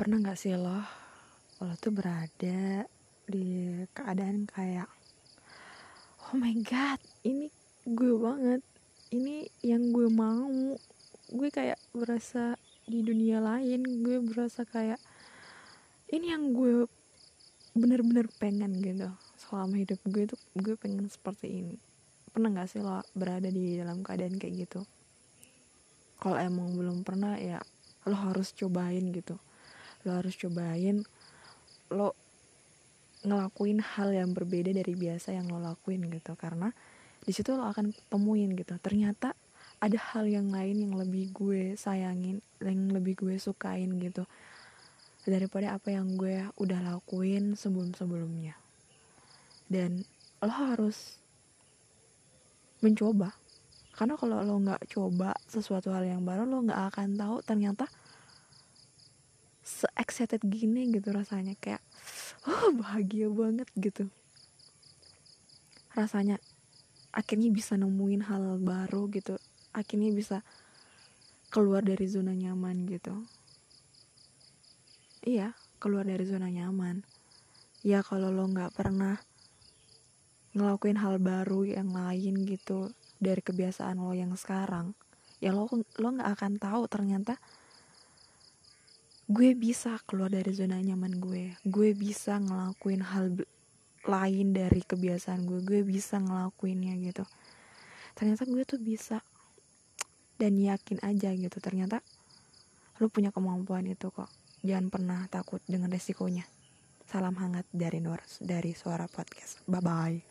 pernah nggak sih lo? Lo tuh berada di keadaan kayak oh my god ini gue banget. Ini yang gue mau. Gue kayak berasa di dunia lain. Gue berasa kayak ini yang gue bener-bener pengen gitu. Selama hidup gue tuh gue pengen seperti ini. Pernah nggak sih lo berada di dalam keadaan kayak gitu? Kalau emang belum pernah ya lo harus cobain gitu lo harus cobain lo ngelakuin hal yang berbeda dari biasa yang lo lakuin gitu. Karena di situ lo akan temuin gitu. Ternyata ada hal yang lain yang lebih gue sayangin yang lebih gue sukain gitu daripada apa yang gue udah lakuin sebelum sebelumnya dan lo harus mencoba. Karena kalau lo nggak coba sesuatu hal yang baru lo nggak akan tahu ternyata se excited gini gitu rasanya kayak oh bahagia banget gitu. Rasanya akhirnya bisa nemuin hal baru gitu akhirnya bisa keluar dari zona nyaman gitu. Iya keluar dari zona nyaman. Ya kalau lo nggak pernah ngelakuin hal baru yang lain gitu dari kebiasaan lo yang sekarang ya lo lo nggak akan tahu ternyata gue bisa keluar dari zona nyaman gue. Gue bisa ngelakuin hal lain dari kebiasaan gue. Gue bisa ngelakuinnya gitu. Ternyata gue tuh bisa. Dan yakin aja gitu ternyata lu punya kemampuan itu kok. Jangan pernah takut dengan resikonya. Salam hangat dari Nur dari suara podcast. Bye bye